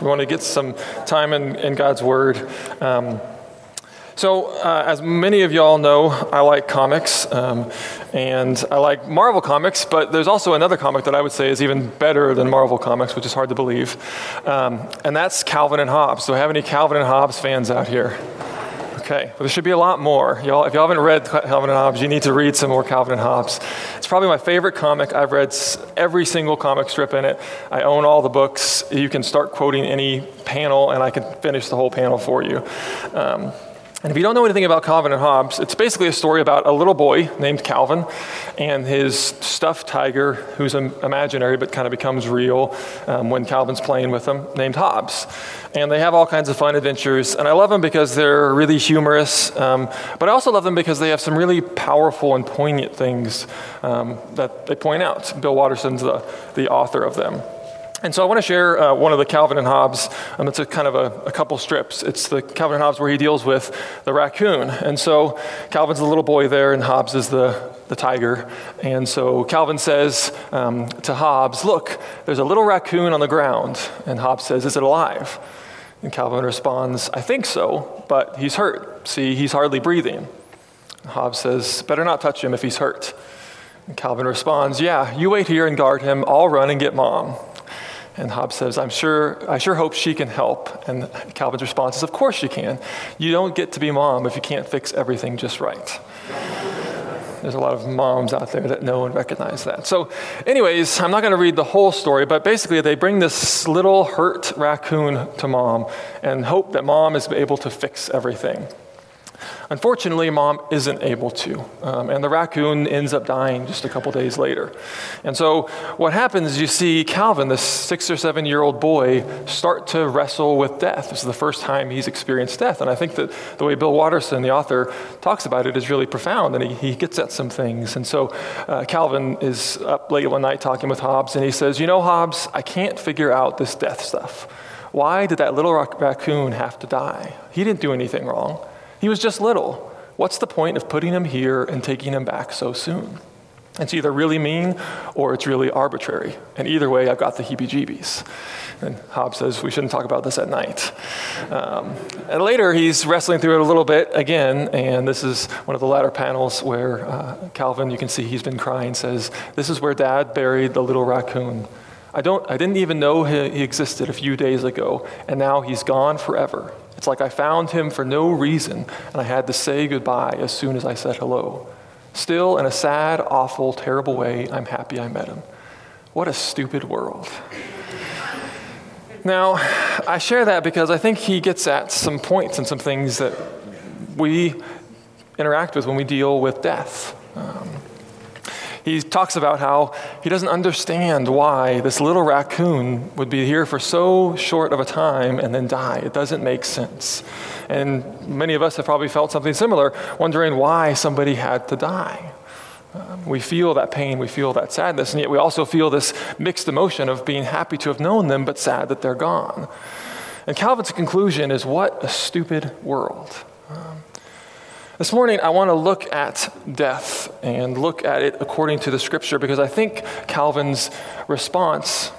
We want to get some time in, in God's Word. Um, so, uh, as many of y'all know, I like comics, um, and I like Marvel comics, but there's also another comic that I would say is even better than Marvel comics, which is hard to believe, um, and that's Calvin and Hobbes. I have any Calvin and Hobbes fans out here? Okay, well, there should be a lot more. Y'all, if y'all haven't read Calvin and Hobbes, you need to read some more Calvin and Hobbes. It's probably my favorite comic. I've read every single comic strip in it. I own all the books. You can start quoting any panel, and I can finish the whole panel for you. Um, and if you don't know anything about Calvin and Hobbes, it's basically a story about a little boy named Calvin and his stuffed tiger, who's imaginary but kind of becomes real um, when Calvin's playing with him, named Hobbes. And they have all kinds of fun adventures. And I love them because they're really humorous, um, but I also love them because they have some really powerful and poignant things um, that they point out. Bill Watterson's the, the author of them. And so I want to share uh, one of the Calvin and Hobbes. Um, it's a kind of a, a, couple strips. It's the Calvin and Hobbes where he deals with the raccoon. And so Calvin's the little boy there, and Hobbes is the, the tiger. And so Calvin says um, to Hobbes, Look, there's a little raccoon on the ground. And Hobbes says, Is it alive? And Calvin responds, I think so, but he's hurt. See, he's hardly breathing. Hobbes says, Better not touch him if he's hurt. And Calvin responds, Yeah, you wait here and guard him. I'll run and get mom. And Hobbes says, I'm sure, I sure hope she can help. And Calvin's response is, Of course she can. You don't get to be mom if you can't fix everything just right. There's a lot of moms out there that know and recognize that. So, anyways, I'm not going to read the whole story, but basically, they bring this little hurt raccoon to mom and hope that mom is able to fix everything. Unfortunately, mom isn't able to, um, and the raccoon ends up dying just a couple days later. And so, what happens is you see Calvin, this six or seven year old boy, start to wrestle with death. This is the first time he's experienced death. And I think that the way Bill Watterson, the author, talks about it is really profound, and he, he gets at some things. And so, uh, Calvin is up late one night talking with Hobbes, and he says, You know, Hobbes, I can't figure out this death stuff. Why did that little raccoon have to die? He didn't do anything wrong. He was just little. What's the point of putting him here and taking him back so soon? It's either really mean or it's really arbitrary. And either way, I've got the heebie jeebies. And Hobbes says we shouldn't talk about this at night. Um, and later, he's wrestling through it a little bit again. And this is one of the latter panels where uh, Calvin, you can see he's been crying, says, This is where dad buried the little raccoon. I, don't, I didn't even know he, he existed a few days ago, and now he's gone forever. It's like I found him for no reason, and I had to say goodbye as soon as I said hello. Still, in a sad, awful, terrible way, I'm happy I met him. What a stupid world. Now, I share that because I think he gets at some points and some things that we interact with when we deal with death. Um, he talks about how he doesn't understand why this little raccoon would be here for so short of a time and then die. It doesn't make sense. And many of us have probably felt something similar, wondering why somebody had to die. Um, we feel that pain, we feel that sadness, and yet we also feel this mixed emotion of being happy to have known them, but sad that they're gone. And Calvin's conclusion is what a stupid world. Um, this morning, I want to look at death and look at it according to the scripture because I think Calvin's response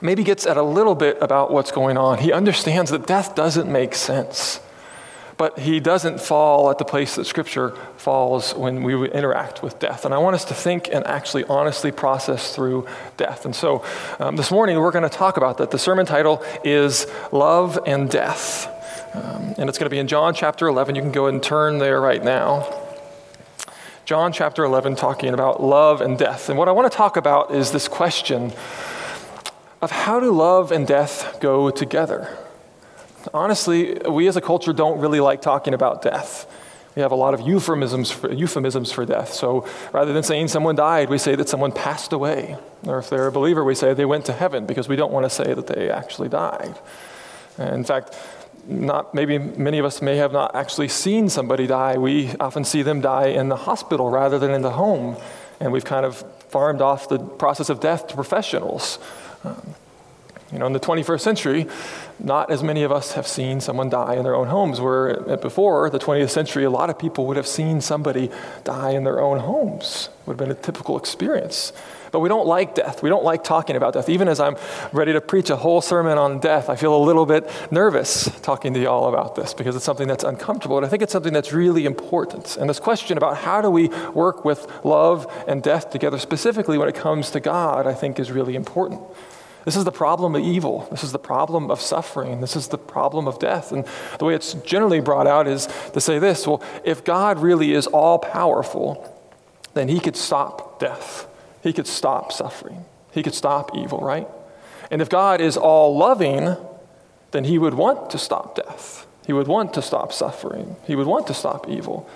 maybe gets at a little bit about what's going on. He understands that death doesn't make sense, but he doesn't fall at the place that scripture falls when we interact with death. And I want us to think and actually honestly process through death. And so um, this morning, we're going to talk about that. The sermon title is Love and Death. Um, and it's going to be in John chapter 11. You can go and turn there right now. John chapter 11, talking about love and death. And what I want to talk about is this question of how do love and death go together? Honestly, we as a culture don't really like talking about death. We have a lot of euphemisms for, euphemisms for death. So rather than saying someone died, we say that someone passed away. Or if they're a believer, we say they went to heaven because we don't want to say that they actually died. And in fact, not maybe many of us may have not actually seen somebody die. We often see them die in the hospital rather than in the home, and we've kind of farmed off the process of death to professionals. Um, you know, in the 21st century, not as many of us have seen someone die in their own homes. Where before the 20th century, a lot of people would have seen somebody die in their own homes. It would have been a typical experience. But we don't like death. We don't like talking about death. Even as I'm ready to preach a whole sermon on death, I feel a little bit nervous talking to y'all about this because it's something that's uncomfortable. And I think it's something that's really important. And this question about how do we work with love and death together, specifically when it comes to God, I think is really important. This is the problem of evil. This is the problem of suffering. This is the problem of death. And the way it's generally brought out is to say this well, if God really is all powerful, then he could stop death, he could stop suffering, he could stop evil, right? And if God is all loving, then he would want to stop death. He would want to stop suffering. He would want to stop evil.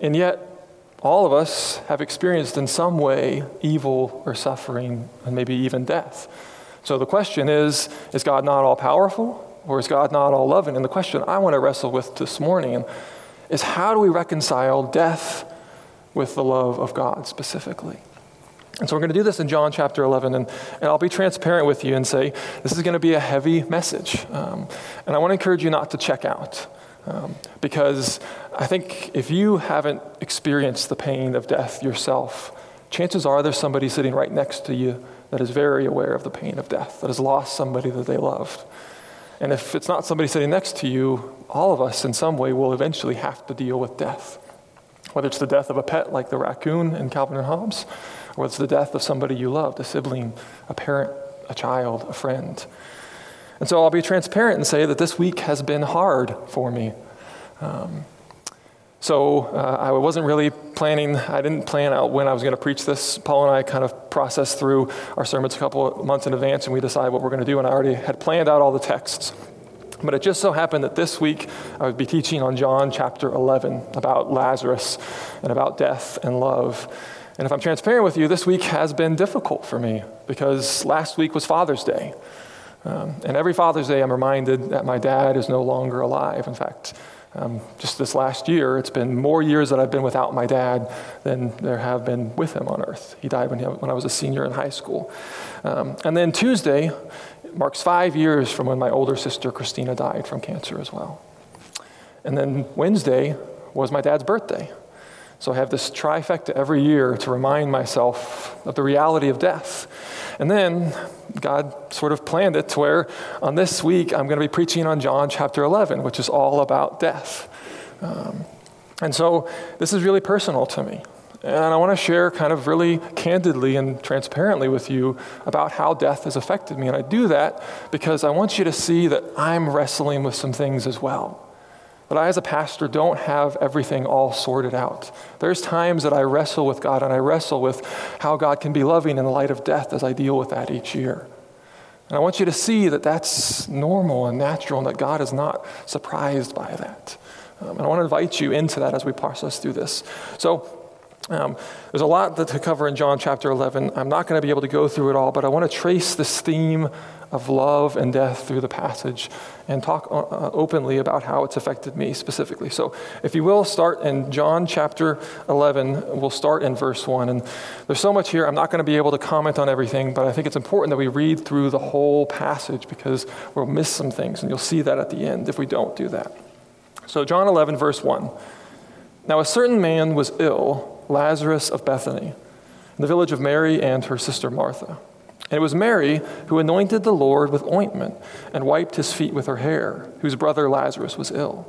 And yet, all of us have experienced in some way evil or suffering and maybe even death. So the question is is God not all powerful or is God not all loving? And the question I want to wrestle with this morning is how do we reconcile death with the love of God specifically? And so we're going to do this in John chapter 11, and, and I'll be transparent with you and say this is going to be a heavy message. Um, and I want to encourage you not to check out. Um, because I think if you haven't experienced the pain of death yourself, chances are there's somebody sitting right next to you that is very aware of the pain of death, that has lost somebody that they loved. And if it's not somebody sitting next to you, all of us in some way will eventually have to deal with death. Whether it's the death of a pet like the raccoon in Calvin and Hobbes, or it's the death of somebody you loved, a sibling, a parent, a child, a friend. And so I'll be transparent and say that this week has been hard for me. Um, so uh, I wasn't really planning, I didn't plan out when I was going to preach this. Paul and I kind of processed through our sermons a couple of months in advance and we decided what we're going to do. And I already had planned out all the texts. But it just so happened that this week I would be teaching on John chapter 11 about Lazarus and about death and love. And if I'm transparent with you, this week has been difficult for me because last week was Father's Day. Um, and every Father's Day, I'm reminded that my dad is no longer alive. In fact, um, just this last year, it's been more years that I've been without my dad than there have been with him on earth. He died when, he, when I was a senior in high school. Um, and then Tuesday marks five years from when my older sister Christina died from cancer as well. And then Wednesday was my dad's birthday. So I have this trifecta every year to remind myself of the reality of death. And then God sort of planned it to where on this week I'm going to be preaching on John chapter 11, which is all about death. Um, and so this is really personal to me. And I want to share kind of really candidly and transparently with you about how death has affected me. And I do that because I want you to see that I'm wrestling with some things as well. But I, as a pastor, don't have everything all sorted out. There's times that I wrestle with God and I wrestle with how God can be loving in the light of death as I deal with that each year. And I want you to see that that's normal and natural and that God is not surprised by that. Um, and I want to invite you into that as we process through this. So, um, there's a lot to cover in John chapter 11. I'm not going to be able to go through it all, but I want to trace this theme of love and death through the passage and talk uh, uh, openly about how it's affected me specifically. So, if you will, start in John chapter 11. We'll start in verse 1. And there's so much here, I'm not going to be able to comment on everything, but I think it's important that we read through the whole passage because we'll miss some things, and you'll see that at the end if we don't do that. So, John 11, verse 1. Now, a certain man was ill Lazarus of Bethany, in the village of Mary and her sister Martha. And it was Mary who anointed the Lord with ointment and wiped his feet with her hair, whose brother Lazarus was ill.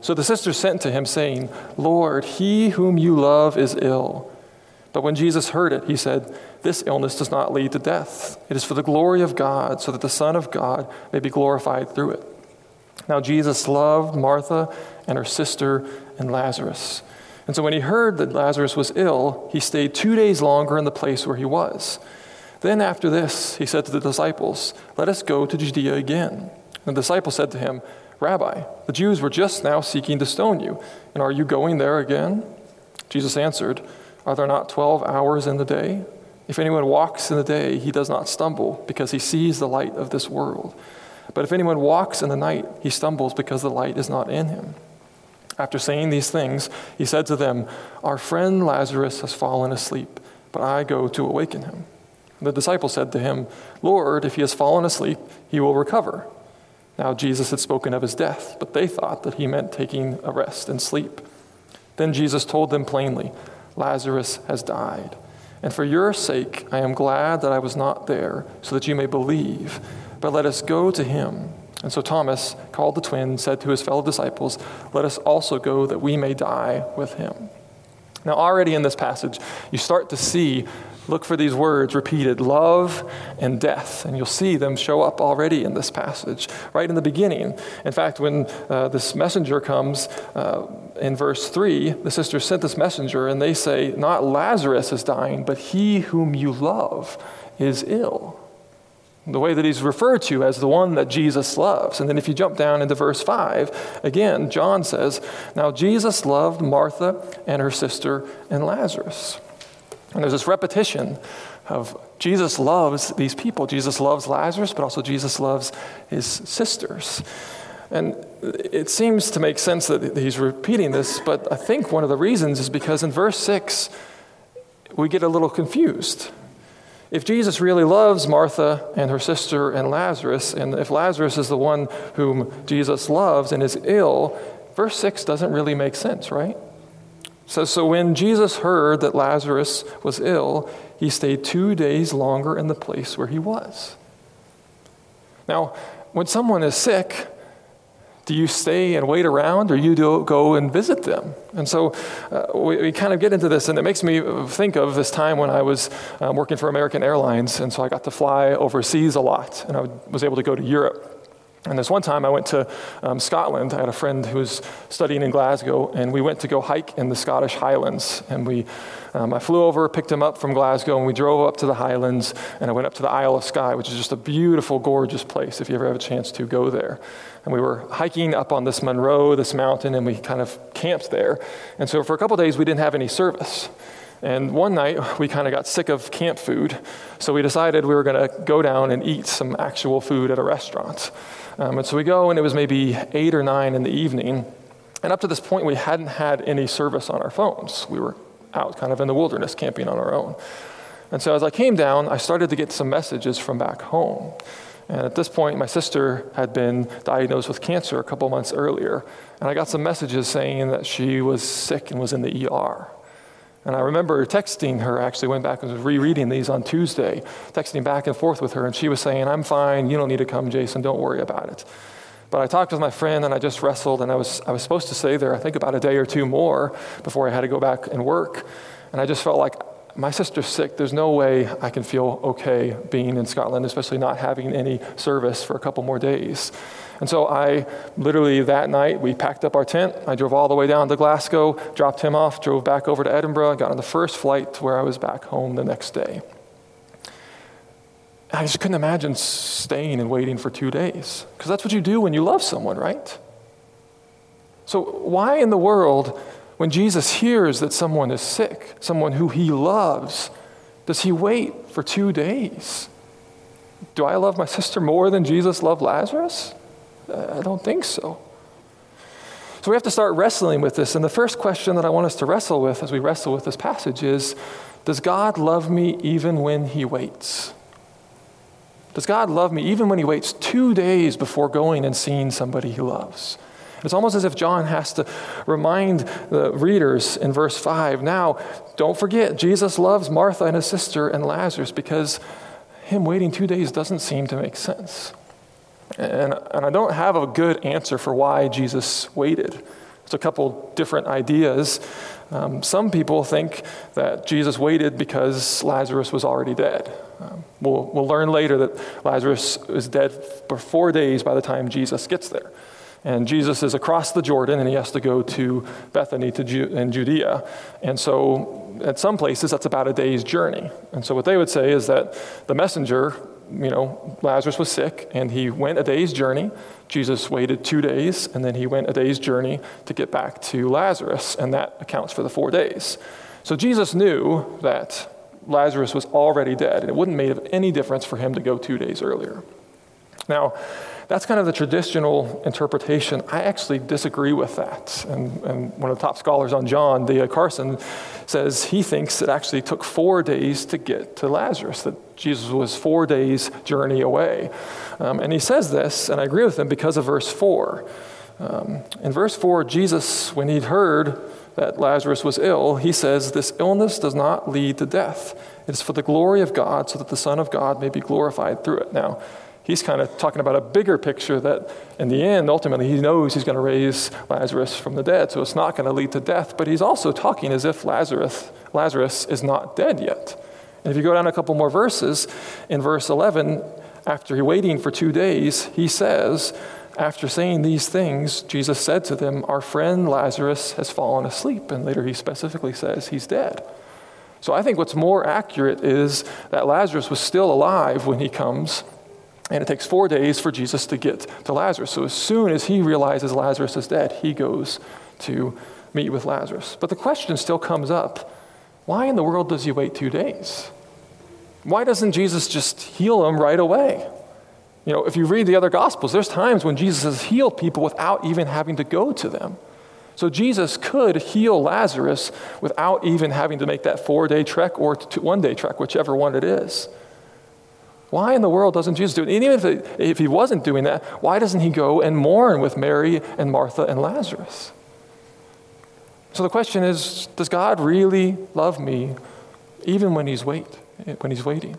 So the sisters sent to him, saying, Lord, he whom you love is ill. But when Jesus heard it, he said, This illness does not lead to death. It is for the glory of God, so that the Son of God may be glorified through it. Now Jesus loved Martha and her sister and Lazarus. And so when he heard that Lazarus was ill, he stayed two days longer in the place where he was. Then after this, he said to the disciples, Let us go to Judea again. And the disciples said to him, Rabbi, the Jews were just now seeking to stone you, and are you going there again? Jesus answered, Are there not twelve hours in the day? If anyone walks in the day, he does not stumble, because he sees the light of this world. But if anyone walks in the night, he stumbles because the light is not in him. After saying these things, he said to them, Our friend Lazarus has fallen asleep, but I go to awaken him. The disciples said to him, Lord, if he has fallen asleep, he will recover. Now Jesus had spoken of his death, but they thought that he meant taking a rest and sleep. Then Jesus told them plainly, Lazarus has died. And for your sake, I am glad that I was not there, so that you may believe. But let us go to him. And so Thomas, called the twin, said to his fellow disciples, Let us also go that we may die with him. Now, already in this passage, you start to see Look for these words repeated love and death. And you'll see them show up already in this passage, right in the beginning. In fact, when uh, this messenger comes uh, in verse 3, the sisters sent this messenger and they say, Not Lazarus is dying, but he whom you love is ill. The way that he's referred to as the one that Jesus loves. And then if you jump down into verse 5, again, John says, Now Jesus loved Martha and her sister and Lazarus. And there's this repetition of Jesus loves these people. Jesus loves Lazarus, but also Jesus loves his sisters. And it seems to make sense that he's repeating this, but I think one of the reasons is because in verse 6, we get a little confused. If Jesus really loves Martha and her sister and Lazarus, and if Lazarus is the one whom Jesus loves and is ill, verse 6 doesn't really make sense, right? So, so when Jesus heard that Lazarus was ill, he stayed two days longer in the place where he was. Now, when someone is sick, do you stay and wait around or you do go and visit them? And so uh, we, we, kind of get into this, and it makes me think of this time when I was um, working for American Airlines, and so I got to fly overseas a lot, and I was able to go to Europe. And this one time I went to um, Scotland. I had a friend who was studying in Glasgow, and we went to go hike in the Scottish Highlands. And we, um, I flew over, picked him up from Glasgow, and we drove up to the Highlands, and I went up to the Isle of Skye, which is just a beautiful, gorgeous place if you ever have a chance to go there. And we were hiking up on this Munro, this mountain, and we kind of camped there. And so for a couple days, we didn't have any service. And one night, we kind of got sick of camp food, so we decided we were going to go down and eat some actual food at a restaurant. Um, and so we go, and it was maybe eight or nine in the evening. And up to this point, we hadn't had any service on our phones. We were out kind of in the wilderness camping on our own. And so as I came down, I started to get some messages from back home. And at this point, my sister had been diagnosed with cancer a couple months earlier. And I got some messages saying that she was sick and was in the ER. And I remember texting her, actually went back and was rereading these on Tuesday, texting back and forth with her, and she was saying, I'm fine, you don't need to come, Jason, don't worry about it. But I talked with my friend and I just wrestled, and I was, I was supposed to stay there, I think, about a day or two more before I had to go back and work. And I just felt like my sister's sick. There's no way I can feel okay being in Scotland, especially not having any service for a couple more days. And so I literally that night, we packed up our tent. I drove all the way down to Glasgow, dropped him off, drove back over to Edinburgh, got on the first flight to where I was back home the next day. I just couldn't imagine staying and waiting for two days, because that's what you do when you love someone, right? So, why in the world, when Jesus hears that someone is sick, someone who he loves, does he wait for two days? Do I love my sister more than Jesus loved Lazarus? I don't think so. So we have to start wrestling with this. And the first question that I want us to wrestle with as we wrestle with this passage is Does God love me even when he waits? Does God love me even when he waits two days before going and seeing somebody he loves? It's almost as if John has to remind the readers in verse 5 now, don't forget, Jesus loves Martha and his sister and Lazarus because him waiting two days doesn't seem to make sense. And, and I don't have a good answer for why Jesus waited. There's a couple different ideas. Um, some people think that Jesus waited because Lazarus was already dead. Um, we'll, we'll learn later that Lazarus is dead for four days by the time Jesus gets there. And Jesus is across the Jordan and he has to go to Bethany to Ju- in Judea. And so at some places that's about a day's journey. And so what they would say is that the messenger you know, Lazarus was sick and he went a day's journey. Jesus waited two days and then he went a day's journey to get back to Lazarus, and that accounts for the four days. So Jesus knew that Lazarus was already dead, and it wouldn't make any difference for him to go two days earlier. Now, that's kind of the traditional interpretation. I actually disagree with that. And, and one of the top scholars on John, D.A. Carson, says he thinks it actually took four days to get to Lazarus, that Jesus was four days' journey away. Um, and he says this, and I agree with him because of verse 4. Um, in verse 4, Jesus, when he'd heard that Lazarus was ill, he says, This illness does not lead to death. It is for the glory of God, so that the Son of God may be glorified through it. Now, he's kind of talking about a bigger picture that in the end, ultimately, he knows he's going to raise Lazarus from the dead, so it's not going to lead to death. But he's also talking as if Lazarus, Lazarus is not dead yet. And if you go down a couple more verses, in verse 11, after waiting for two days, he says, after saying these things, Jesus said to them, Our friend Lazarus has fallen asleep. And later he specifically says he's dead. So I think what's more accurate is that Lazarus was still alive when he comes. And it takes four days for Jesus to get to Lazarus. So as soon as he realizes Lazarus is dead, he goes to meet with Lazarus. But the question still comes up why in the world does he wait two days? Why doesn't Jesus just heal him right away? You know, if you read the other Gospels, there's times when Jesus has healed people without even having to go to them. So Jesus could heal Lazarus without even having to make that four day trek or one day trek, whichever one it is. Why in the world doesn't Jesus do it? And even if, it, if he wasn't doing that, why doesn't he go and mourn with Mary and Martha and Lazarus? So the question is Does God really love me even when he's, wait, Eh, when he's waiting?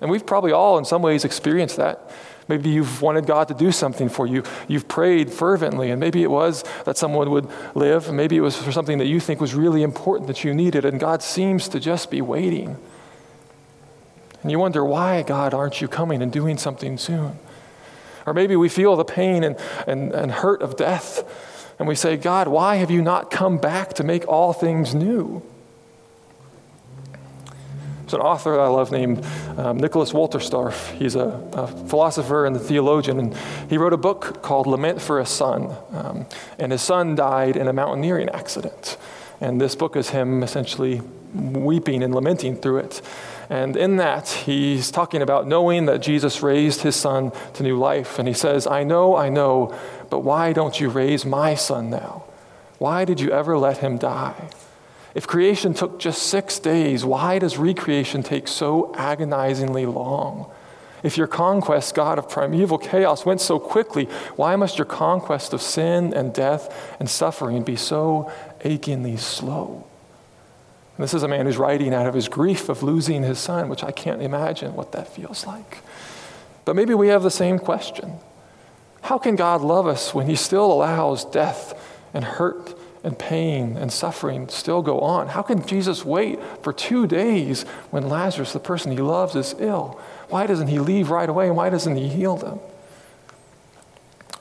And we've probably all, in some ways, experienced that. Maybe you've wanted God to do something for you. You've prayed fervently, and maybe it was that someone would live. Maybe it was for something that you think was really important that you needed, and God seems to just be waiting. And you wonder, why, God, aren't you coming and doing something soon? Or maybe we feel the pain and, and, and hurt of death, and we say, God, why have you not come back to make all things new? There's an author I love named um, Nicholas Wolterstorff. He's a, a, philosopher and a theologian, and he wrote a book called Lament for a Son. Um, and his son died in a mountaineering accident. And this book is him essentially weeping and lamenting through it. And in that, he's talking about knowing that Jesus raised his son to new life. And he says, I know, I know, but why don't you raise my son now? Why did you ever let him die? If creation took just six days, why does recreation take so agonizingly long? If your conquest, God of primeval chaos, went so quickly, why must your conquest of sin and death and suffering be so achingly slow? And this is a man who's writing out of his grief of losing his son, which I can't imagine what that feels like. But maybe we have the same question How can God love us when he still allows death and hurt and pain and suffering still go on. How can Jesus wait for two days when Lazarus, the person he loves, is ill? Why doesn't he leave right away? and Why doesn't he heal them?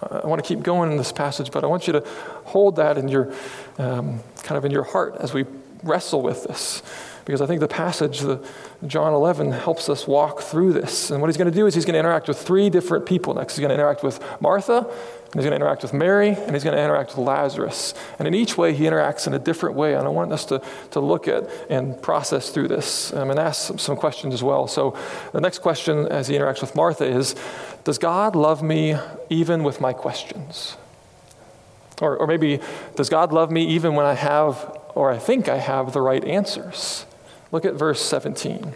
I want to keep going in this passage, but I want you to hold that in your um, kind of in your heart as we wrestle with this because I think the passage, the, John 11, helps us walk through this. And what he's going to do is he's going to interact with three different people next. He's going to interact with Martha, and he's going to interact with Mary, and he's going to interact with Lazarus. And in each way, he interacts in a different way. And I want us to, to look at and process through this um, and ask some, some questions as well. So the next question as he interacts with Martha is Does God love me even with my questions? Or, or maybe, does God love me even when I have, or I think I have, the right answers? Look at verse 17.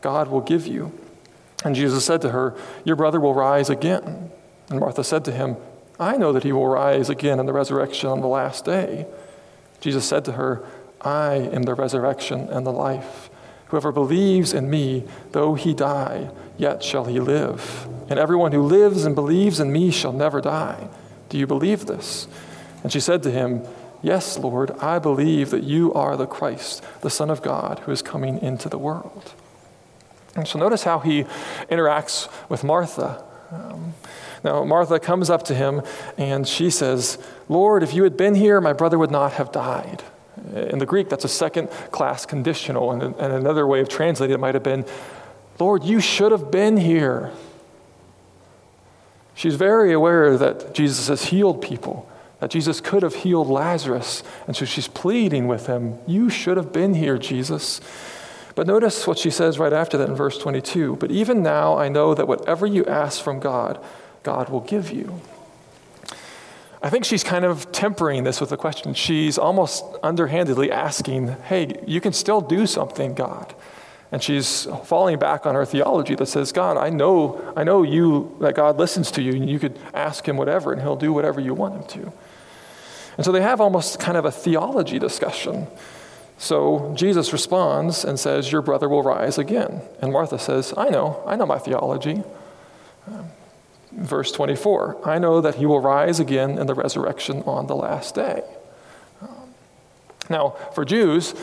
God will give you. And Jesus said to her, Your brother will rise again. And Martha said to him, I know that he will rise again in the resurrection on the last day. Jesus said to her, I am the resurrection and the life. Whoever believes in me, though he die, yet shall he live. And everyone who lives and believes in me shall never die. Do you believe this? And she said to him, Yes, Lord, I believe that you are the Christ, the Son of God, who is coming into the world. And so notice how he interacts with Martha. Um, now, Martha comes up to him and she says, Lord, if you had been here, my brother would not have died. In the Greek, that's a second class conditional. And, and another way of translating it might have been, Lord, you should have been here. She's very aware that Jesus has healed people that Jesus could have healed Lazarus. And so she's pleading with him, You should have been here, Jesus. But notice what she says right after that in verse 22 But even now I know that whatever you ask from God, God will give you. I think she's kind of tempering this with a question. She's almost underhandedly asking, Hey, you can still do something, God. And she's falling back on her theology that says, God, I know, I know you, that God listens to you, and you could ask him whatever, and he'll do whatever you want him to. And so they have almost kind of a theology discussion. So Jesus responds and says, Your brother will rise again. And Martha says, I know, I know my theology. Verse 24 I know that he will rise again in the resurrection on the last day. Now, for Jews,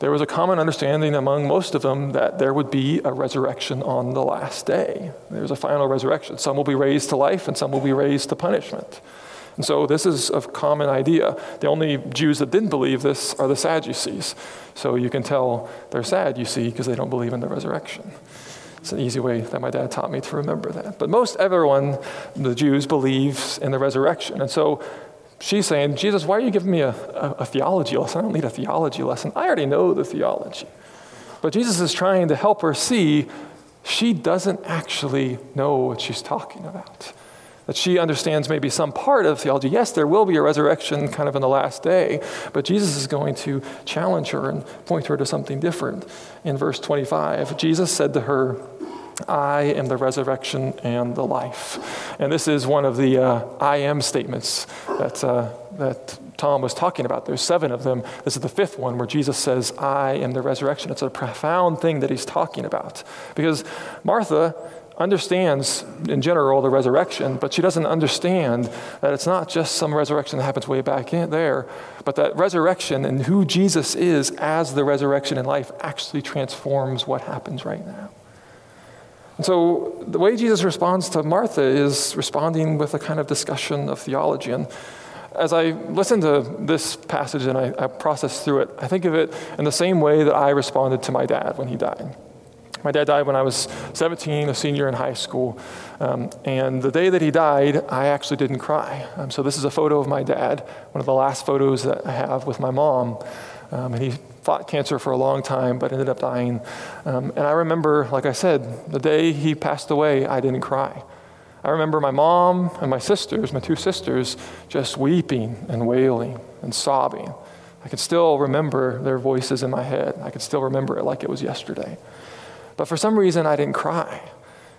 there was a common understanding among most of them that there would be a resurrection on the last day. There's a final resurrection. Some will be raised to life and some will be raised to punishment. And so this is a common idea. The only Jews that didn't believe this are the Sadducees. So you can tell they're sad, you see, because they don't believe in the resurrection. It's an easy way that my dad taught me to remember that. But most everyone, the Jews, believes in the resurrection. And so she's saying, Jesus, why are you giving me a, a, a, theology lesson? I don't need a theology lesson. I already know the theology. But Jesus is trying to help her see she doesn't actually know what she's talking about. That she understands maybe some part of theology. Yes, there will be a resurrection kind of in the last day, but Jesus is going to challenge her and point her to something different. In verse 25, Jesus said to her, I am the resurrection and the life. And this is one of the uh, I am statements that, uh, that Tom was talking about. There's seven of them. This is the fifth one where Jesus says, I am the resurrection. It's a profound thing that he's talking about. Because Martha understands in general the resurrection, but she doesn't understand that it's not just some resurrection that happens way back in there, but that resurrection and who Jesus is as the resurrection in life actually transforms what happens right now. And so the way Jesus responds to Martha is responding with a kind of discussion of theology. And as I listen to this passage and I, I process through it, I think of it in the same way that I responded to my dad when he died. My dad died when I was 17, a senior in high school. Um, and the day that he died, I actually didn't cry. Um, so, this is a photo of my dad, one of the last photos that I have with my mom. Um, and he fought cancer for a long time, but ended up dying. Um, and I remember, like I said, the day he passed away, I didn't cry. I remember my mom and my sisters, my two sisters, just weeping and wailing and sobbing. I can still remember their voices in my head. I can still remember it like it was yesterday. But for some reason, I didn't cry.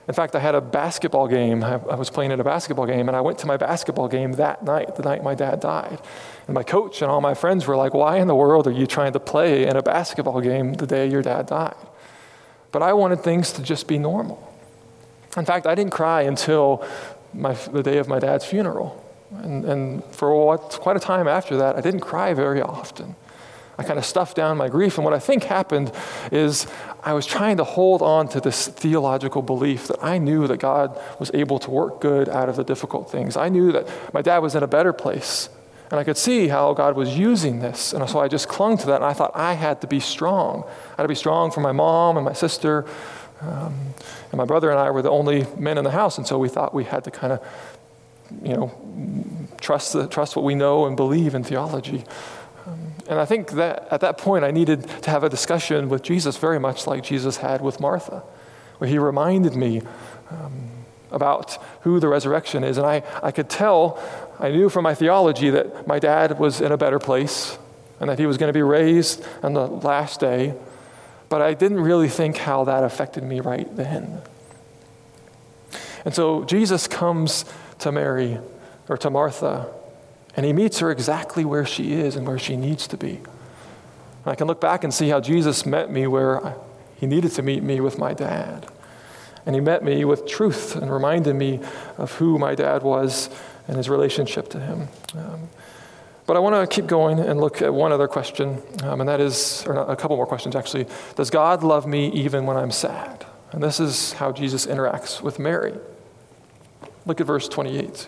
In fact, I had a basketball game. I, was playing at a basketball game, and I went to my basketball game that night, the night my dad died. And my coach and all my friends were like, Why in the world are you trying to play in a basketball game the day your dad died? But I wanted things to just be normal. In fact, I didn't cry until my, the day of my dad's funeral. And, and for what, quite a time after that, I didn't cry very often. I kind of stuffed down my grief. And what I think happened is I was trying to hold on to this theological belief that I knew that God was able to work good out of the difficult things. I knew that my dad was in a better place. And I could see how God was using this. And so I just clung to that. And I thought I had to be strong. I had to be strong for my mom and my sister. Um, and my brother and I were the only men in the house. And so we thought we had to kind of, you know, trust, the, trust what we know and believe in theology. And I think that at that point, I needed to have a discussion with Jesus, very much like Jesus had with Martha, where he reminded me um, about who the resurrection is. And I, I could tell, I knew from my theology that my dad was in a better place and that he was going to be raised on the last day. But I didn't really think how that affected me right then. And so Jesus comes to Mary or to Martha and he meets her exactly where she is and where she needs to be. And I can look back and see how Jesus met me where he needed to meet me with my dad. And he met me with truth and reminded me of who my dad was and his relationship to him. Um, but I want to keep going and look at one other question, um, and that is, or not, a couple more questions actually. Does God love me even when I'm sad? And this is how Jesus interacts with Mary. Look at verse 28.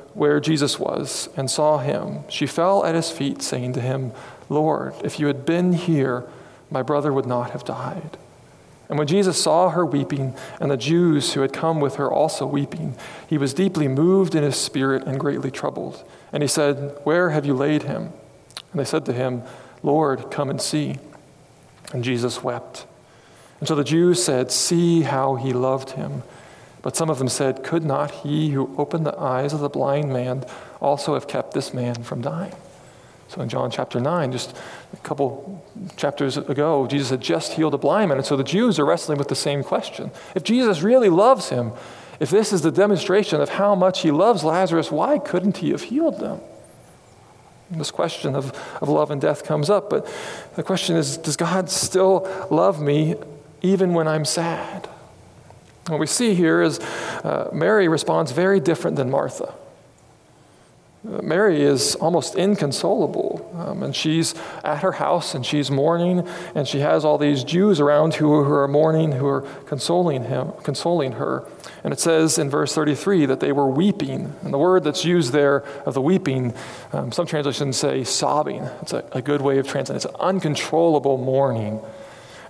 where Jesus was and saw him, she fell at his feet, saying to him, Lord, if you had been here, my brother would not have died. And when Jesus saw her weeping, and the Jews who had come with her also weeping, he was deeply moved in his spirit and greatly troubled. And he said, Where have you laid him? And they said to him, Lord, come and see. And Jesus wept. And so the Jews said, See how he loved him. But some of them said, Could not he who opened the eyes of the blind man also have kept this man from dying? So in John chapter 9, just a couple chapters ago, Jesus had just healed a blind man. And so the Jews are wrestling with the same question. If Jesus really loves him, if this is the demonstration of how much he loves Lazarus, why couldn't he have healed them? This question of, of love and death comes up, but the question is Does God still love me even when I'm sad? What we see here is uh, Mary responds very different than Martha. Mary is almost inconsolable. Um, and she's at her house and she's mourning, and she has all these Jews around who, who are mourning, who are consoling him, consoling her. And it says in verse 33 that they were weeping. And the word that's used there of the weeping, um, some translations say sobbing. It's a, a good way of translating. It's an uncontrollable mourning.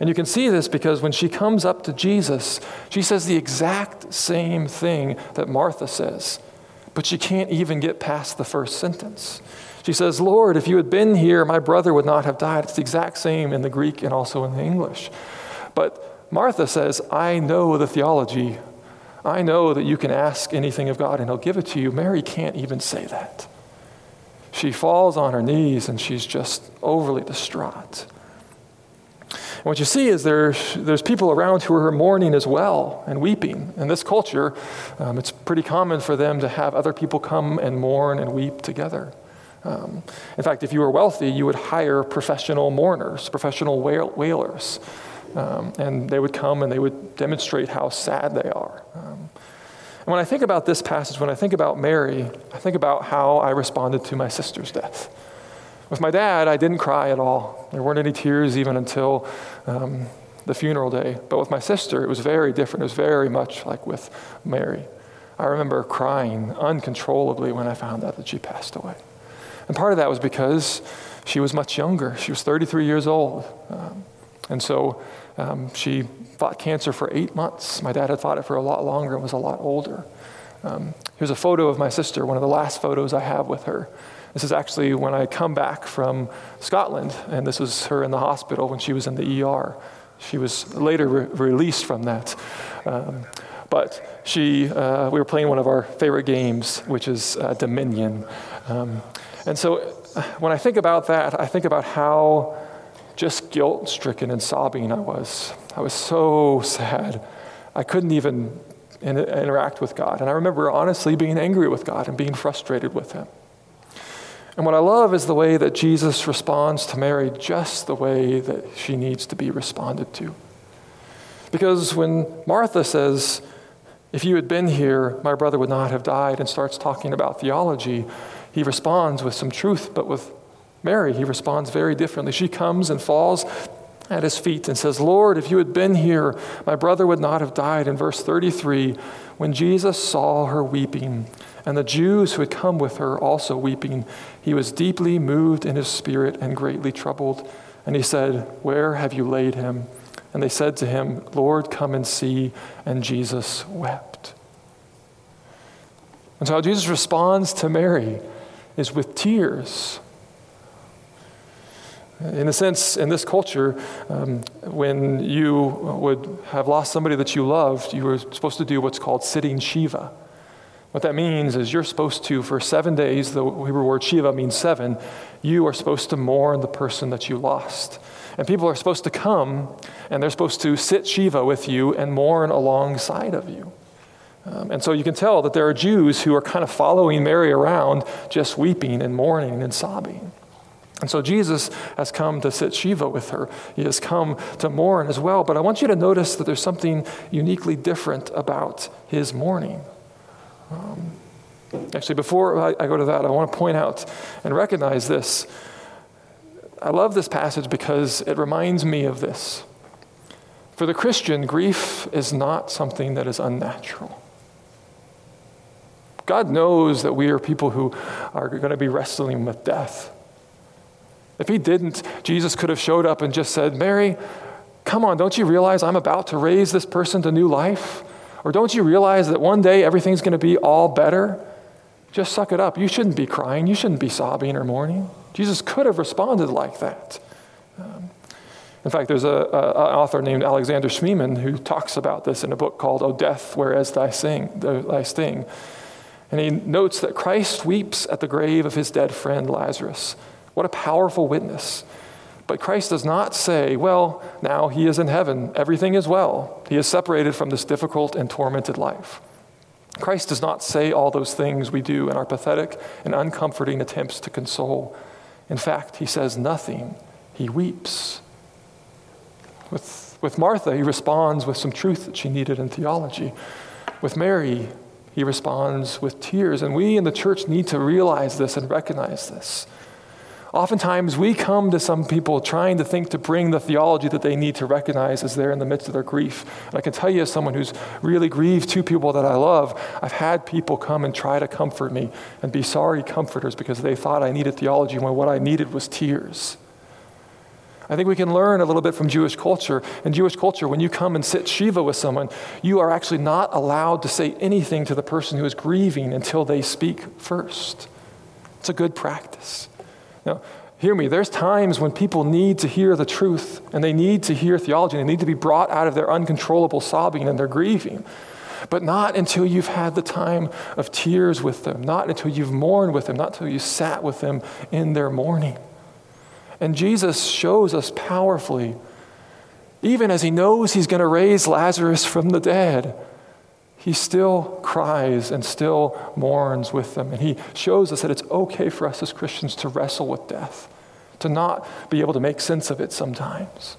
And you can see this because when she comes up to Jesus, she says the exact same thing that Martha says but she can't even get past the first sentence. She says, Lord, if you had been here, my brother would not have died. It's the exact same in the Greek and also in the English. But Martha says, I know the theology. I know that you can ask anything of God and he'll give it to you. Mary can't even say that. She falls on her knees and she's just overly distraught. And what you see is there's, there's people around who are mourning as well and weeping. In this culture, um, it's pretty common for them to have other people come and mourn and weep together. Um, in fact, if you were wealthy, you would hire professional mourners, professional wail- wailers. Um, and they would come and they would demonstrate how sad they are. Um, and when I think about this passage, when I think about Mary, I think about how I responded to my sister's death. With my dad, I didn't cry at all. There weren't any tears even until um, the funeral day. But with my sister, it was very different. It was very much like with Mary. I remember crying uncontrollably when I found out that she passed away. And part of that was because she was much younger. She was 33 years old. Um, and so um, she fought cancer for eight months. My dad had fought it for a lot longer and was a lot older. Um, here's a photo of my sister, one of the last photos I have with her. This is actually when I come back from Scotland, and this was her in the hospital when she was in the ER. She was later re- released from that. Um, but she, uh, we were playing one of our favorite games, which is uh, Dominion. Um, and so uh, when I think about that, I think about how just guilt stricken and sobbing I was. I was so sad. I couldn't even in- interact with God. And I remember honestly being angry with God and being frustrated with Him. And what I love is the way that Jesus responds to Mary just the way that she needs to be responded to. Because when Martha says, If you had been here, my brother would not have died, and starts talking about theology, he responds with some truth, but with Mary, he responds very differently. She comes and falls at his feet and says, Lord, if you had been here, my brother would not have died. In verse 33, when Jesus saw her weeping, and the Jews who had come with her also weeping, he was deeply moved in his spirit and greatly troubled. And he said, Where have you laid him? And they said to him, Lord, come and see. And Jesus wept. And so, how Jesus responds to Mary is with tears. In a sense, in this culture, um, when you would have lost somebody that you loved, you were supposed to do what's called sitting Shiva. What that means is you're supposed to, for seven days, the Hebrew word Shiva means seven, you are supposed to mourn the person that you lost. And people are supposed to come and they're supposed to sit Shiva with you and mourn alongside of you. Um, and so you can tell that there are Jews who are kind of following Mary around, just weeping and mourning and sobbing. And so Jesus has come to sit Shiva with her. He has come to mourn as well. But I want you to notice that there's something uniquely different about his mourning. Um, actually, before I, I go to that, I want to point out and recognize this. I love this passage because it reminds me of this. For the Christian, grief is not something that is unnatural. God knows that we are people who are going to be wrestling with death. If He didn't, Jesus could have showed up and just said, Mary, come on, don't you realize I'm about to raise this person to new life? Or don't you realize that one day everything's going to be all better? Just suck it up. You shouldn't be crying. You shouldn't be sobbing or mourning. Jesus could have responded like that. Um, in fact, there's an author named Alexander Schmemann who talks about this in a book called O Death, Where Is Thy, Sing, Thy Sting. And he notes that Christ weeps at the grave of his dead friend Lazarus. What a powerful witness. But Christ does not say, well, now he is in heaven, everything is well. He is separated from this difficult and tormented life. Christ does not say all those things we do in our pathetic and uncomforting attempts to console. In fact, he says nothing. He weeps. With, with Martha, he responds with some truth that she needed in theology. With Mary, he responds with tears. And we in the church need to realize this and recognize this. Oftentimes, we come to some people trying to think to bring the theology that they need to recognize as they're in the midst of their grief. And I can tell you, as someone who's really grieved two people that I love, I've had people come and try to comfort me and be sorry comforters because they thought I needed theology when what I needed was tears. I think we can learn a little bit from Jewish culture. In Jewish culture, when you come and sit Shiva with someone, you are actually not allowed to say anything to the person who is grieving until they speak first. It's a good practice. Now, hear me, there's times when people need to hear the truth and they need to hear theology. And they need to be brought out of their uncontrollable sobbing and their grieving. But not until you've had the time of tears with them, not until you've mourned with them, not until you sat with them in their mourning. And Jesus shows us powerfully, even as he knows he's going to raise Lazarus from the dead, he still cries and still mourns with them. And he shows us that it's okay for us as Christians to wrestle with death, to not be able to make sense of it sometimes.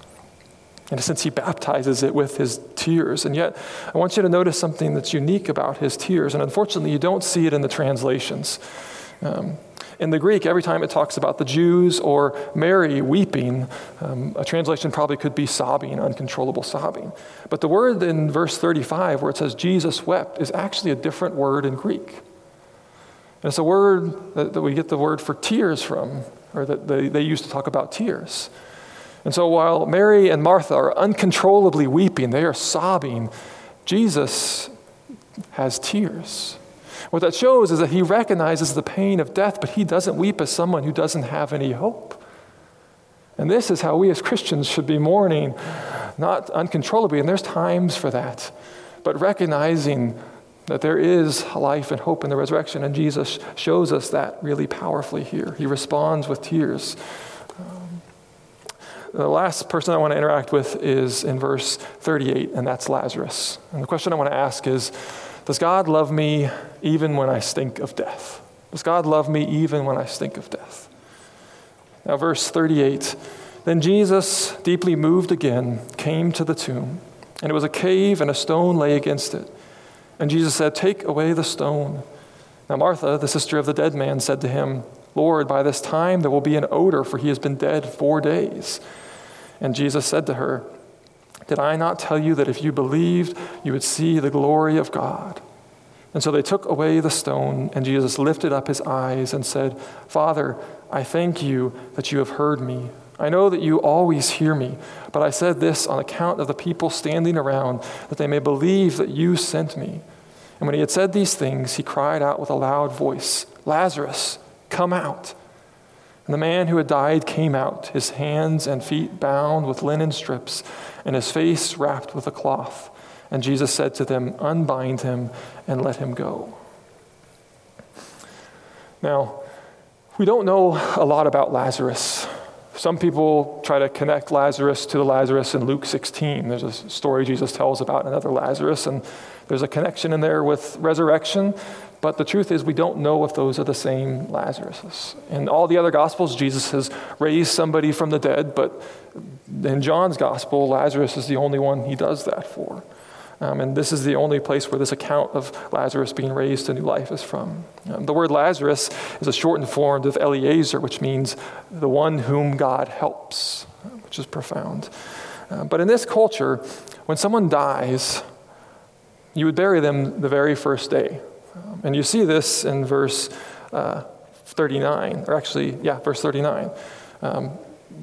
In a sense, he baptizes it with his tears. And yet, I want you to notice something that's unique about his tears. And unfortunately, you don't see it in the translations. Um, in the Greek, every time it talks about the Jews or Mary weeping, um, a translation probably could be sobbing, uncontrollable sobbing. But the word in verse 35, where it says Jesus wept, is actually a different word in Greek. And it's a word that, that we get the word for tears from, or that they, they used to talk about tears. And so while Mary and Martha are uncontrollably weeping, they are sobbing, Jesus has tears. What that shows is that he recognizes the pain of death, but he doesn't weep as someone who doesn't have any hope. And this is how we as Christians should be mourning, not uncontrollably, and there's times for that, but recognizing that there is life and hope in the resurrection, and Jesus shows us that really powerfully here. He responds with tears. Um, the last person I want to interact with is in verse 38, and that's Lazarus. And the question I want to ask is does God love me even when I stink of death? Does God love me even when I stink of death? Now, verse 38 Then Jesus, deeply moved again, came to the tomb, and it was a cave, and a stone lay against it. And Jesus said, Take away the stone. Now, Martha, the sister of the dead man, said to him, Lord, by this time there will be an odor, for he has been dead four days. And Jesus said to her, did I not tell you that if you believed, you would see the glory of God? And so they took away the stone, and Jesus lifted up his eyes and said, Father, I thank you that you have heard me. I know that you always hear me, but I said this on account of the people standing around, that they may believe that you sent me. And when he had said these things, he cried out with a loud voice, Lazarus, come out. And the man who had died came out, his hands and feet bound with linen strips, and his face wrapped with a cloth. And Jesus said to them, Unbind him and let him go. Now, we don't know a lot about Lazarus. Some people try to connect Lazarus to the Lazarus in Luke 16. There's a story Jesus tells about another Lazarus, and there's a connection in there with resurrection. But the truth is, we don't know if those are the same Lazarus. In all the other Gospels, Jesus has raised somebody from the dead, but in John's Gospel, Lazarus is the only one he does that for. Um, and this is the only place where this account of Lazarus being raised to new life is from. Um, the word Lazarus is a shortened form of Eliezer, which means the one whom God helps, which is profound. Uh, but in this culture, when someone dies, you would bury them the very first day. Um, and you see this in verse uh, 39, or actually, yeah, verse 39. Um,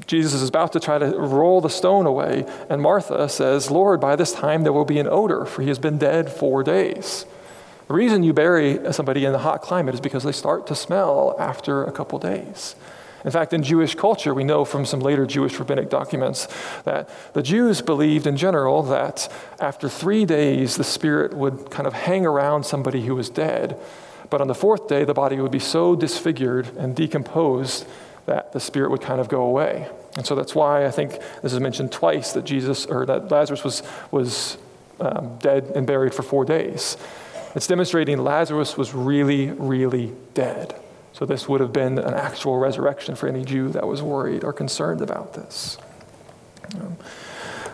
Jesus is about to try to roll the stone away, and Martha says, Lord, by this time there will be an odor, for he has been dead four days. The reason you bury somebody in a hot climate is because they start to smell after a couple days. In fact, in Jewish culture, we know from some later Jewish rabbinic documents that the Jews believed in general that after three days, the spirit would kind of hang around somebody who was dead. But on the fourth day, the body would be so disfigured and decomposed that the spirit would kind of go away. And so that's why I think this is mentioned twice that Jesus or that Lazarus was, was um, dead and buried for four days. It's demonstrating Lazarus was really, really dead. So this would have been an actual resurrection for any Jew that was worried or concerned about this. Um,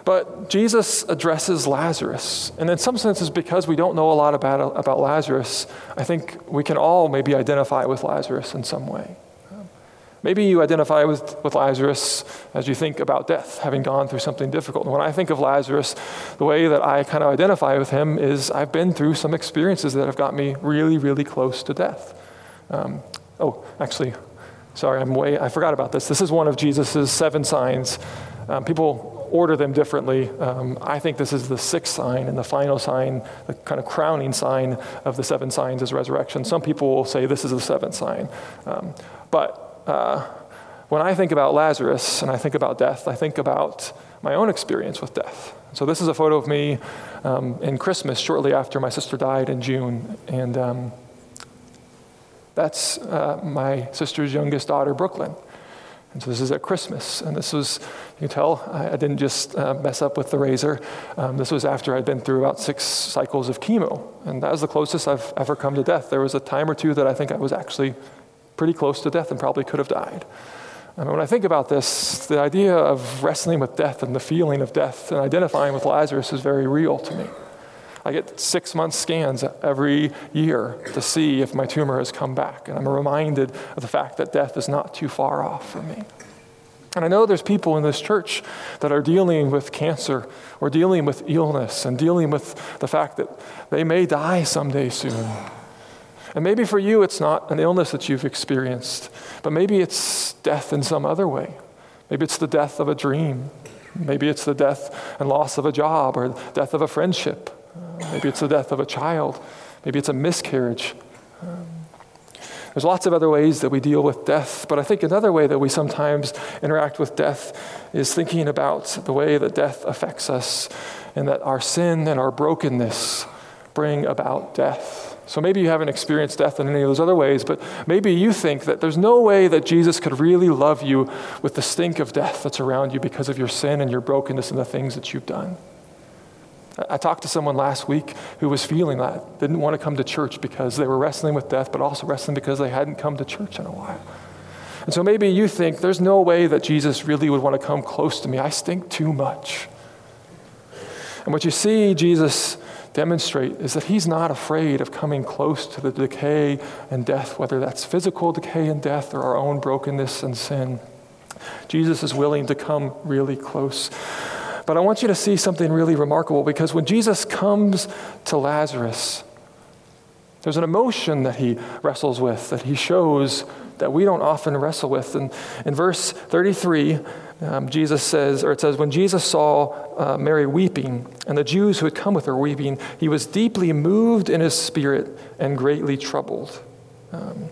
but Jesus addresses Lazarus. And in some senses, because we don't know a lot about, about Lazarus, I think we can all maybe identify with Lazarus in some way. Maybe you identify with, with Lazarus as you think about death, having gone through something difficult. And when I think of Lazarus, the way that I kind of identify with him is I've been through some experiences that have got me really, really close to death. Um, oh, actually, sorry, I'm way, I forgot about this. This is one of Jesus' seven signs. Um, people order them differently. Um, I think this is the sixth sign and the final sign, the kind of crowning sign of the seven signs is resurrection. Some people will say this is the seventh sign. Um, but uh, when I think about Lazarus and I think about death, I think about my own experience with death. So, this is a photo of me um, in Christmas shortly after my sister died in June. And um, that's uh, my sister's youngest daughter, Brooklyn. And so this is at Christmas. And this was, you can tell, I, I didn't just uh, mess up with the razor. Um, this was after I'd been through about six cycles of chemo. And that was the closest I've ever come to death. There was a time or two that I think I was actually pretty close to death and probably could have died. And when I think about this, the idea of wrestling with death and the feeling of death and identifying with Lazarus is very real to me. I get six month scans every year to see if my tumor has come back. And I'm reminded of the fact that death is not too far off from me. And I know there's people in this church that are dealing with cancer or dealing with illness and dealing with the fact that they may die someday soon. And maybe for you, it's not an illness that you've experienced, but maybe it's death in some other way. Maybe it's the death of a dream. Maybe it's the death and loss of a job or death of a friendship. Maybe it's the death of a child. Maybe it's a miscarriage. There's lots of other ways that we deal with death, but I think another way that we sometimes interact with death is thinking about the way that death affects us and that our sin and our brokenness bring about death. So maybe you haven't experienced death in any of those other ways, but maybe you think that there's no way that Jesus could really love you with the stink of death that's around you because of your sin and your brokenness and the things that you've done. I talked to someone last week who was feeling that, didn't want to come to church because they were wrestling with death, but also wrestling because they hadn't come to church in a while. And so maybe you think there's no way that Jesus really would want to come close to me. I stink too much. And what you see Jesus demonstrate is that he's not afraid of coming close to the decay and death, whether that's physical decay and death or our own brokenness and sin. Jesus is willing to come really close. But I want you to see something really remarkable because when Jesus comes to Lazarus, there's an emotion that he wrestles with, that he shows that we don't often wrestle with. And in verse 33, um, Jesus says, or it says, when Jesus saw uh, Mary weeping and the Jews who had come with her weeping, he was deeply moved in his spirit and greatly troubled. Um,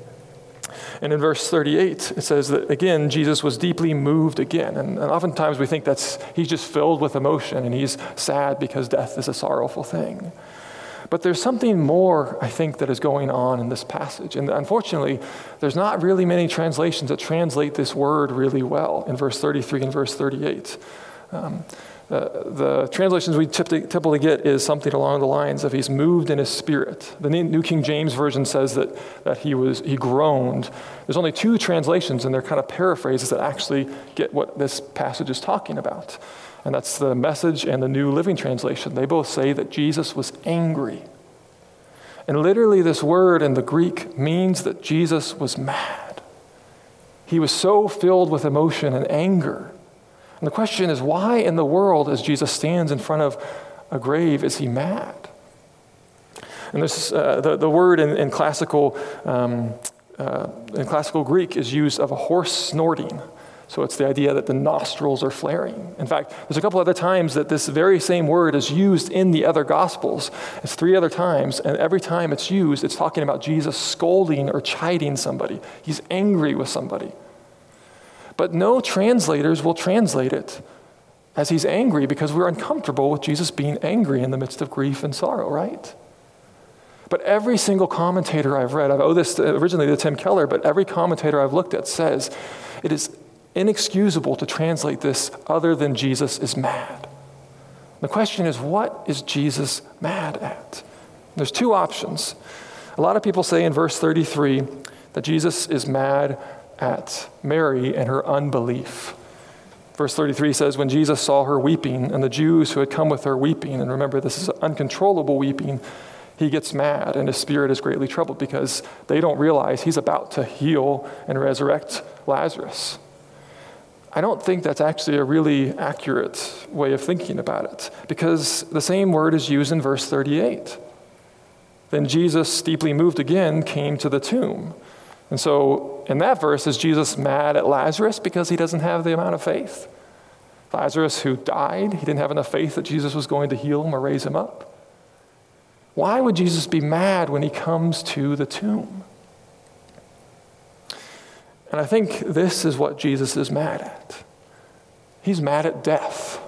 and in verse 38, it says that again, Jesus was deeply moved again. And, and oftentimes we think that's, he's just filled with emotion and he's sad because death is a sorrowful thing. But there's something more, I think, that is going on in this passage. And unfortunately, there's not really many translations that translate this word really well in verse 33 and verse 38. Um, uh, the translations we typically get is something along the lines of he's moved in his spirit. The New King James Version says that, that he, was, he groaned. There's only two translations, and they're kind of paraphrases that actually get what this passage is talking about. And that's the message and the New Living Translation. They both say that Jesus was angry. And literally, this word in the Greek means that Jesus was mad. He was so filled with emotion and anger. And the question is why in the world, as Jesus stands in front of a grave, is he mad? And this, uh, the, the word in, in classical, um, uh, in classical Greek is used of a horse snorting. So it's the idea that the nostrils are flaring. In fact, there's a couple other times that this very same word is used in the other gospels. It's three other times, and every time it's used, it's talking about Jesus scolding or chiding somebody. He's angry with somebody. But no translators will translate it as he's angry because we're uncomfortable with Jesus being angry in the midst of grief and sorrow, right? But every single commentator I've read, I owe oh, this uh, originally to Tim Keller, but every commentator I've looked at says it is inexcusable to translate this other than Jesus is mad. The question is, what is Jesus mad at? There's two options. A lot of people say in verse 33 that Jesus is mad at Mary and her unbelief. Verse 33 says, When Jesus saw her weeping, and the Jews who had come with her weeping, and remember, this is uncontrollable weeping, he gets mad and his spirit is greatly troubled because they don't realize he's about to heal and resurrect Lazarus. I don't think that's actually a really accurate way of thinking about it because the same word is used in verse 38. Then Jesus, deeply moved again, came to the tomb. And so in that verse, is Jesus mad at Lazarus because he doesn't have the amount of faith? Lazarus, who died, he didn't have enough faith that Jesus was going to heal him or raise him up. Why would Jesus be mad when he comes to the tomb? And I think this is what Jesus is mad at. He's mad at death.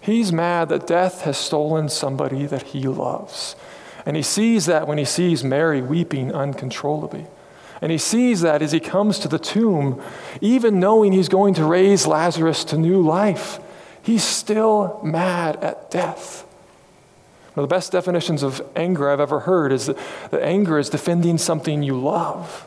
He's mad that death has stolen somebody that he loves. And he sees that when he sees Mary weeping uncontrollably. And he sees that as he comes to the tomb, even knowing he's going to raise Lazarus to new life, he's still mad at death. One of the best definitions of anger I've ever heard is that, that anger is defending something you love.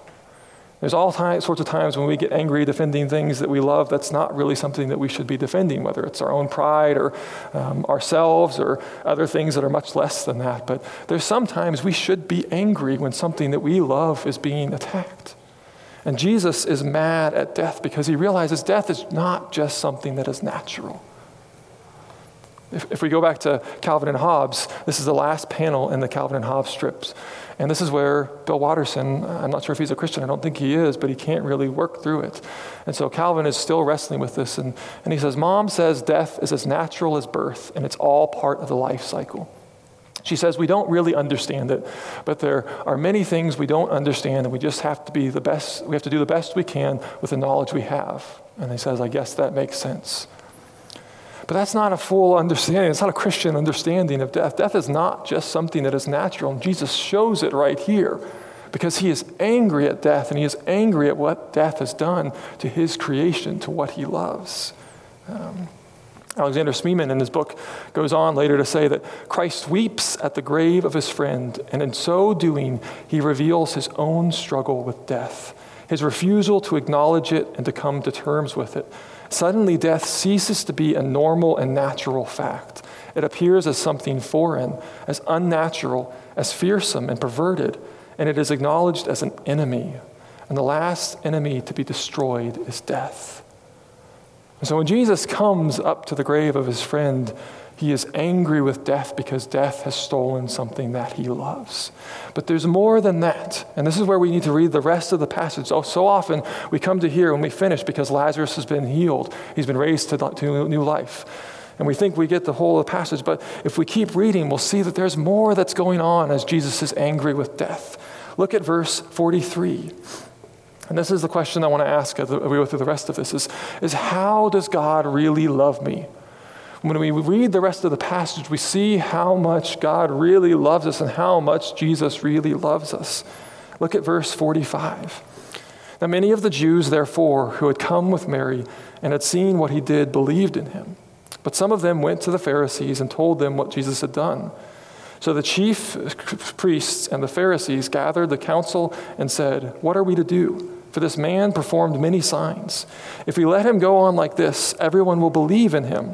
There's all sorts of times when we get angry defending things that we love that's not really something that we should be defending, whether it's our own pride or um, ourselves or other things that are much less than that. But there's sometimes we should be angry when something that we love is being attacked. And Jesus is mad at death because he realizes death is not just something that is natural. If, if we go back to Calvin and Hobbes, this is the last panel in the Calvin and Hobbes strips. And this is where Bill Watterson, uh, I'm not sure if he's a Christian, I don't think he is, but he can't really work through it. And so Calvin is still wrestling with this. And, and he says, Mom says death is as natural as birth, and it's all part of the life cycle. She says, We don't really understand it, but there are many things we don't understand, and we just have to be the best, we have to do the best we can with the knowledge we have. And he says, I guess that makes sense. But that's not a full understanding. It's not a Christian understanding of death. Death is not just something that is natural. And Jesus shows it right here because he is angry at death and he is angry at what death has done to his creation, to what he loves. Um, Alexander Schmemann in his book goes on later to say that Christ weeps at the grave of his friend, and in so doing, he reveals his own struggle with death, his refusal to acknowledge it and to come to terms with it. Suddenly, death ceases to be a normal and natural fact. It appears as something foreign, as unnatural, as fearsome and perverted, and it is acknowledged as an enemy. And the last enemy to be destroyed is death. And so when Jesus comes up to the grave of his friend, he is angry with death because death has stolen something that he loves. But there's more than that. And this is where we need to read the rest of the passage. So, so often we come to here when we finish because Lazarus has been healed, he's been raised to, to new life. And we think we get the whole of the passage. But if we keep reading, we'll see that there's more that's going on as Jesus is angry with death. Look at verse 43. And this is the question I want to ask as we go through the rest of this is, is how does God really love me? When we read the rest of the passage, we see how much God really loves us and how much Jesus really loves us. Look at verse 45. Now, many of the Jews, therefore, who had come with Mary and had seen what he did, believed in him. But some of them went to the Pharisees and told them what Jesus had done. So the chief priests and the Pharisees gathered the council and said, What are we to do? For this man performed many signs. If we let him go on like this, everyone will believe in him,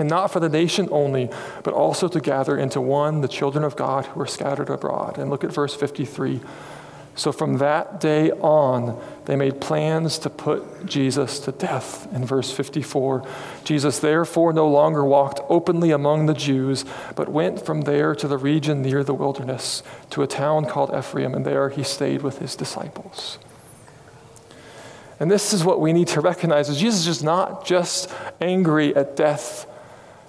and not for the nation only, but also to gather into one the children of God who are scattered abroad. And look at verse 53. So from that day on, they made plans to put Jesus to death. In verse 54, Jesus therefore no longer walked openly among the Jews, but went from there to the region near the wilderness, to a town called Ephraim, and there he stayed with his disciples. And this is what we need to recognize is Jesus is not just angry at death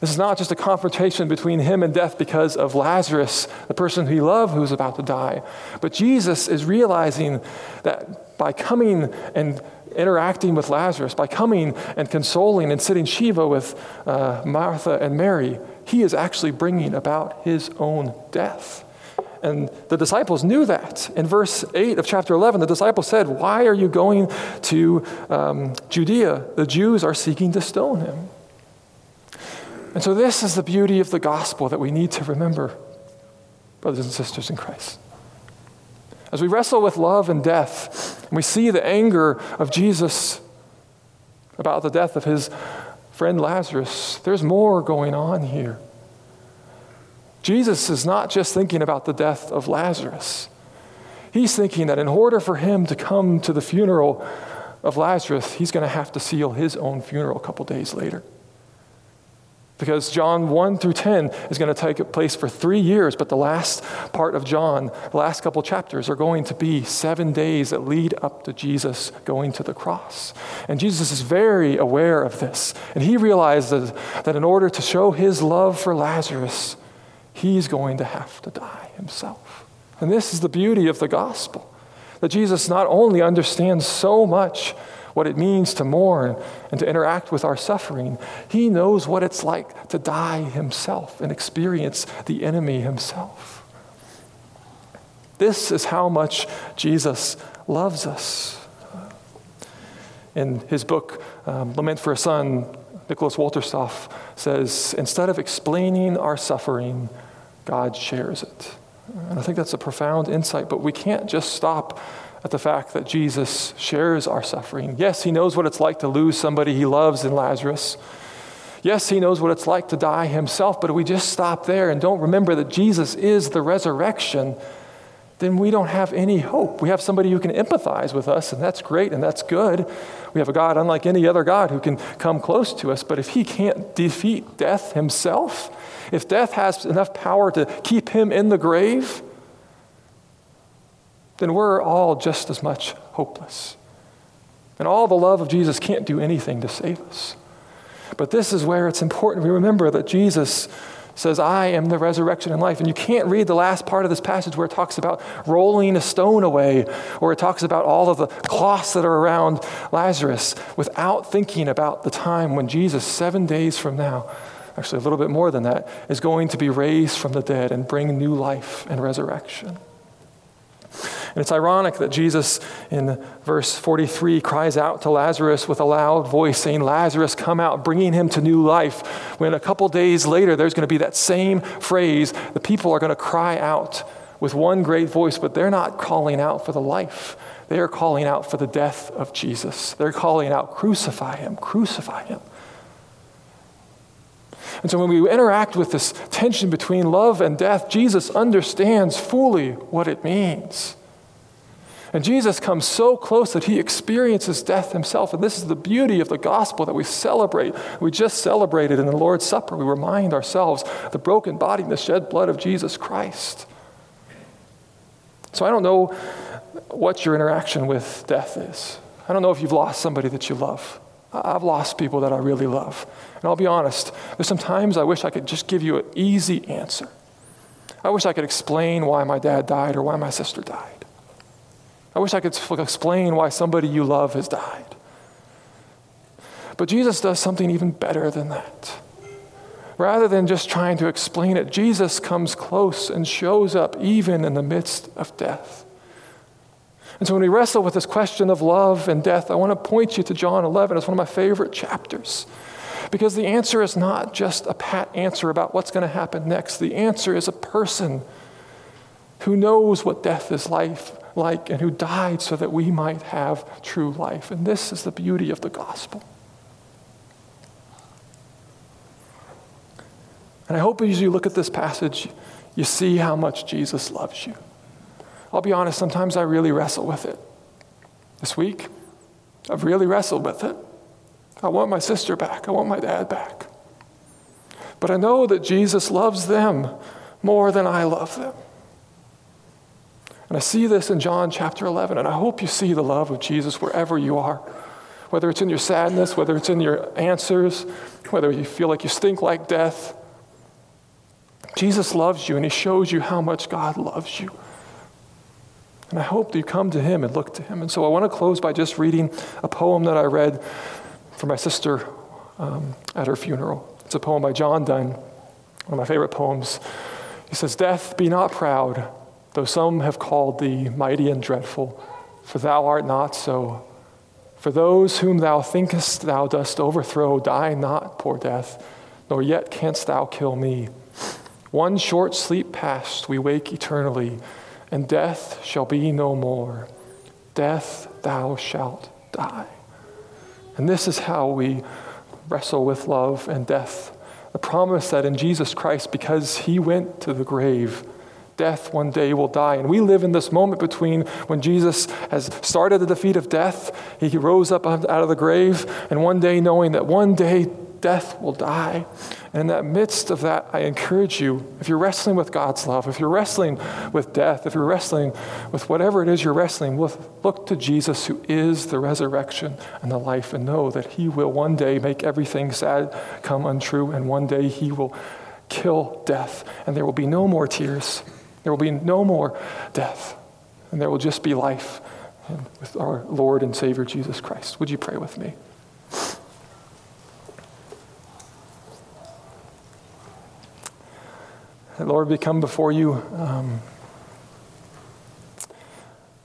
this is not just a confrontation between him and death because of Lazarus, the person he loved who's about to die. But Jesus is realizing that by coming and interacting with Lazarus, by coming and consoling and sitting Shiva with uh, Martha and Mary, he is actually bringing about his own death. And the disciples knew that. In verse 8 of chapter 11, the disciples said, Why are you going to um, Judea? The Jews are seeking to stone him. And so, this is the beauty of the gospel that we need to remember, brothers and sisters in Christ. As we wrestle with love and death, and we see the anger of Jesus about the death of his friend Lazarus, there's more going on here. Jesus is not just thinking about the death of Lazarus. He's thinking that in order for him to come to the funeral of Lazarus, he's going to have to seal his own funeral a couple days later. Because John 1 through 10 is going to take place for three years, but the last part of John, the last couple chapters, are going to be seven days that lead up to Jesus going to the cross. And Jesus is very aware of this. And he realizes that in order to show his love for Lazarus, he's going to have to die himself. And this is the beauty of the gospel that Jesus not only understands so much what it means to mourn and to interact with our suffering. He knows what it's like to die himself and experience the enemy himself. This is how much Jesus loves us. In his book, um, Lament for a Son, Nicholas Wolterstorff says, instead of explaining our suffering, God shares it. And I think that's a profound insight, but we can't just stop at the fact that Jesus shares our suffering. Yes, he knows what it's like to lose somebody he loves in Lazarus. Yes, he knows what it's like to die himself, but if we just stop there and don't remember that Jesus is the resurrection, then we don't have any hope. We have somebody who can empathize with us, and that's great and that's good. We have a God unlike any other God who can come close to us, but if he can't defeat death himself, if death has enough power to keep him in the grave, then we're all just as much hopeless. And all the love of Jesus can't do anything to save us. But this is where it's important we remember that Jesus says, I am the resurrection and life. And you can't read the last part of this passage where it talks about rolling a stone away, or it talks about all of the cloths that are around Lazarus, without thinking about the time when Jesus, seven days from now, actually a little bit more than that, is going to be raised from the dead and bring new life and resurrection. And it's ironic that Jesus in verse 43 cries out to Lazarus with a loud voice, saying, Lazarus, come out, bringing him to new life. When a couple days later, there's going to be that same phrase. The people are going to cry out with one great voice, but they're not calling out for the life. They are calling out for the death of Jesus. They're calling out, crucify him, crucify him. And so when we interact with this tension between love and death, Jesus understands fully what it means. And Jesus comes so close that he experiences death himself. And this is the beauty of the gospel that we celebrate. We just celebrated in the Lord's Supper. We remind ourselves the broken body and the shed blood of Jesus Christ. So I don't know what your interaction with death is. I don't know if you've lost somebody that you love. I've lost people that I really love. And I'll be honest, there's some times I wish I could just give you an easy answer. I wish I could explain why my dad died or why my sister died. I wish I could explain why somebody you love has died. But Jesus does something even better than that. rather than just trying to explain it, Jesus comes close and shows up even in the midst of death. And so when we wrestle with this question of love and death, I want to point you to John 11. It's one of my favorite chapters. Because the answer is not just a pat answer about what's going to happen next. The answer is a person who knows what death is life like and who died so that we might have true life. And this is the beauty of the gospel. And I hope as you look at this passage, you see how much Jesus loves you. I'll be honest, sometimes I really wrestle with it. This week, I've really wrestled with it. I want my sister back, I want my dad back. But I know that Jesus loves them more than I love them. And I see this in John chapter 11, and I hope you see the love of Jesus wherever you are. Whether it's in your sadness, whether it's in your answers, whether you feel like you stink like death, Jesus loves you and he shows you how much God loves you. And I hope that you come to him and look to him. And so I want to close by just reading a poem that I read for my sister um, at her funeral. It's a poem by John Donne, one of my favorite poems. He says, Death, be not proud, though some have called thee mighty and dreadful, for thou art not so. For those whom thou thinkest thou dost overthrow, die not, poor death, nor yet canst thou kill me. One short sleep past, we wake eternally, and death shall be no more. Death, thou shalt die. And this is how we wrestle with love and death. The promise that in Jesus Christ, because he went to the grave, death one day will die. And we live in this moment between when Jesus has started the defeat of death, he rose up out of the grave, and one day knowing that one day death will die. And in that midst of that, I encourage you, if you're wrestling with God's love, if you're wrestling with death, if you're wrestling with whatever it is you're wrestling with, look to Jesus who is the resurrection and the life and know that he will one day make everything sad come untrue and one day he will kill death and there will be no more tears. There will be no more death. And there will just be life with our Lord and Savior Jesus Christ. Would you pray with me? Lord, we come before you. Um,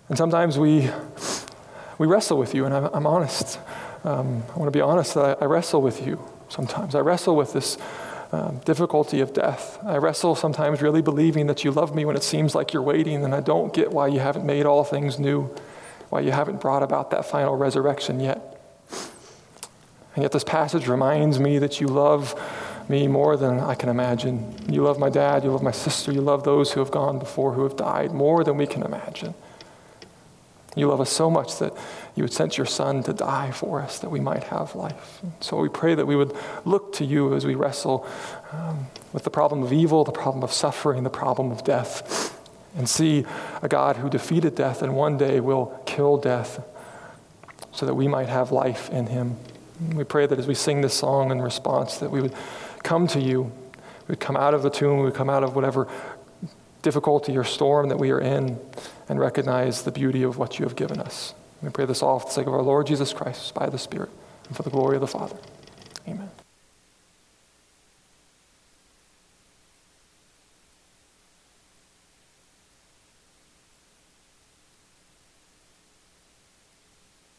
and sometimes we, we wrestle with you, and I'm, I'm honest. Um, I want to be honest that I, I, wrestle with you sometimes. I wrestle with this um, difficulty of death. I wrestle sometimes really believing that you love me when it seems like you're waiting, and I don't get why you haven't made all things new, why you haven't brought about that final resurrection yet. And yet, this passage reminds me that you love me more than I can imagine. You love my dad, you love my sister, you love those who have gone before, who have died, more than we can imagine. You love us so much that you would send your son to die for us that we might have life. So we pray that we would look to you as we wrestle um, with the problem of evil, the problem of suffering, the problem of death, and see a God who defeated death and one day will kill death so that we might have life in him. We pray that as we sing this song in response, that we would come to you. We'd come out of the tomb, we'd come out of whatever difficulty or storm that we are in, and recognize the beauty of what you have given us. We pray this all for the sake of our Lord Jesus Christ, by the Spirit, and for the glory of the Father.